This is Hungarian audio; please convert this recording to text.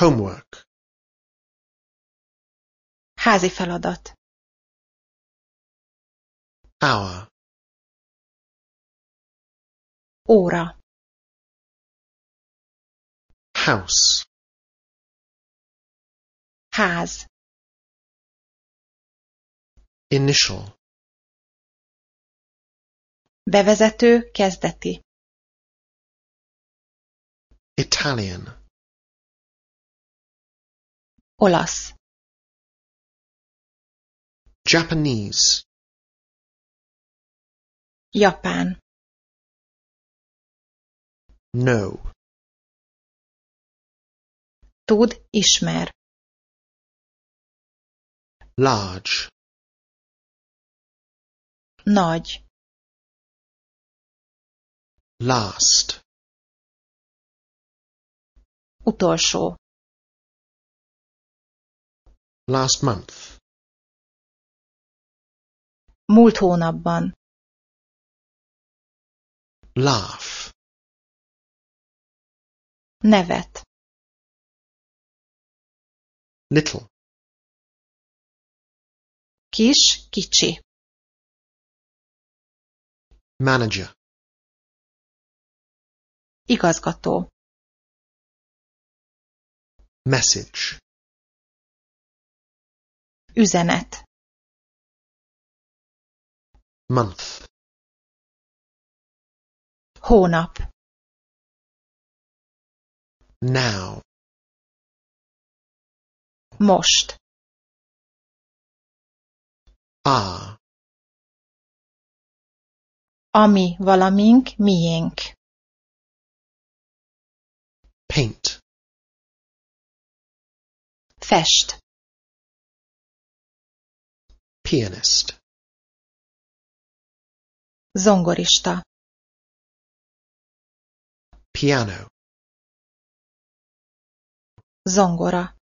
Homework. Házi feladat. Hour. Óra. House. Ház. Initial. Bevezető kezdeti. Italian. Olasz. Japanese. Japán. Know. Tud, ismer. Large. Nagy. Last. Utolsó. Last month. Múlt hónapban. Laugh. Nevet. Little. Kis, kicsi. Manager. Igazgató. Message. Üzenet. Month. Hónap. Now. Most. Are. Ami, valamink, miénk. Paint. Fest. Pianist. Zongorista. Piano. Zongora.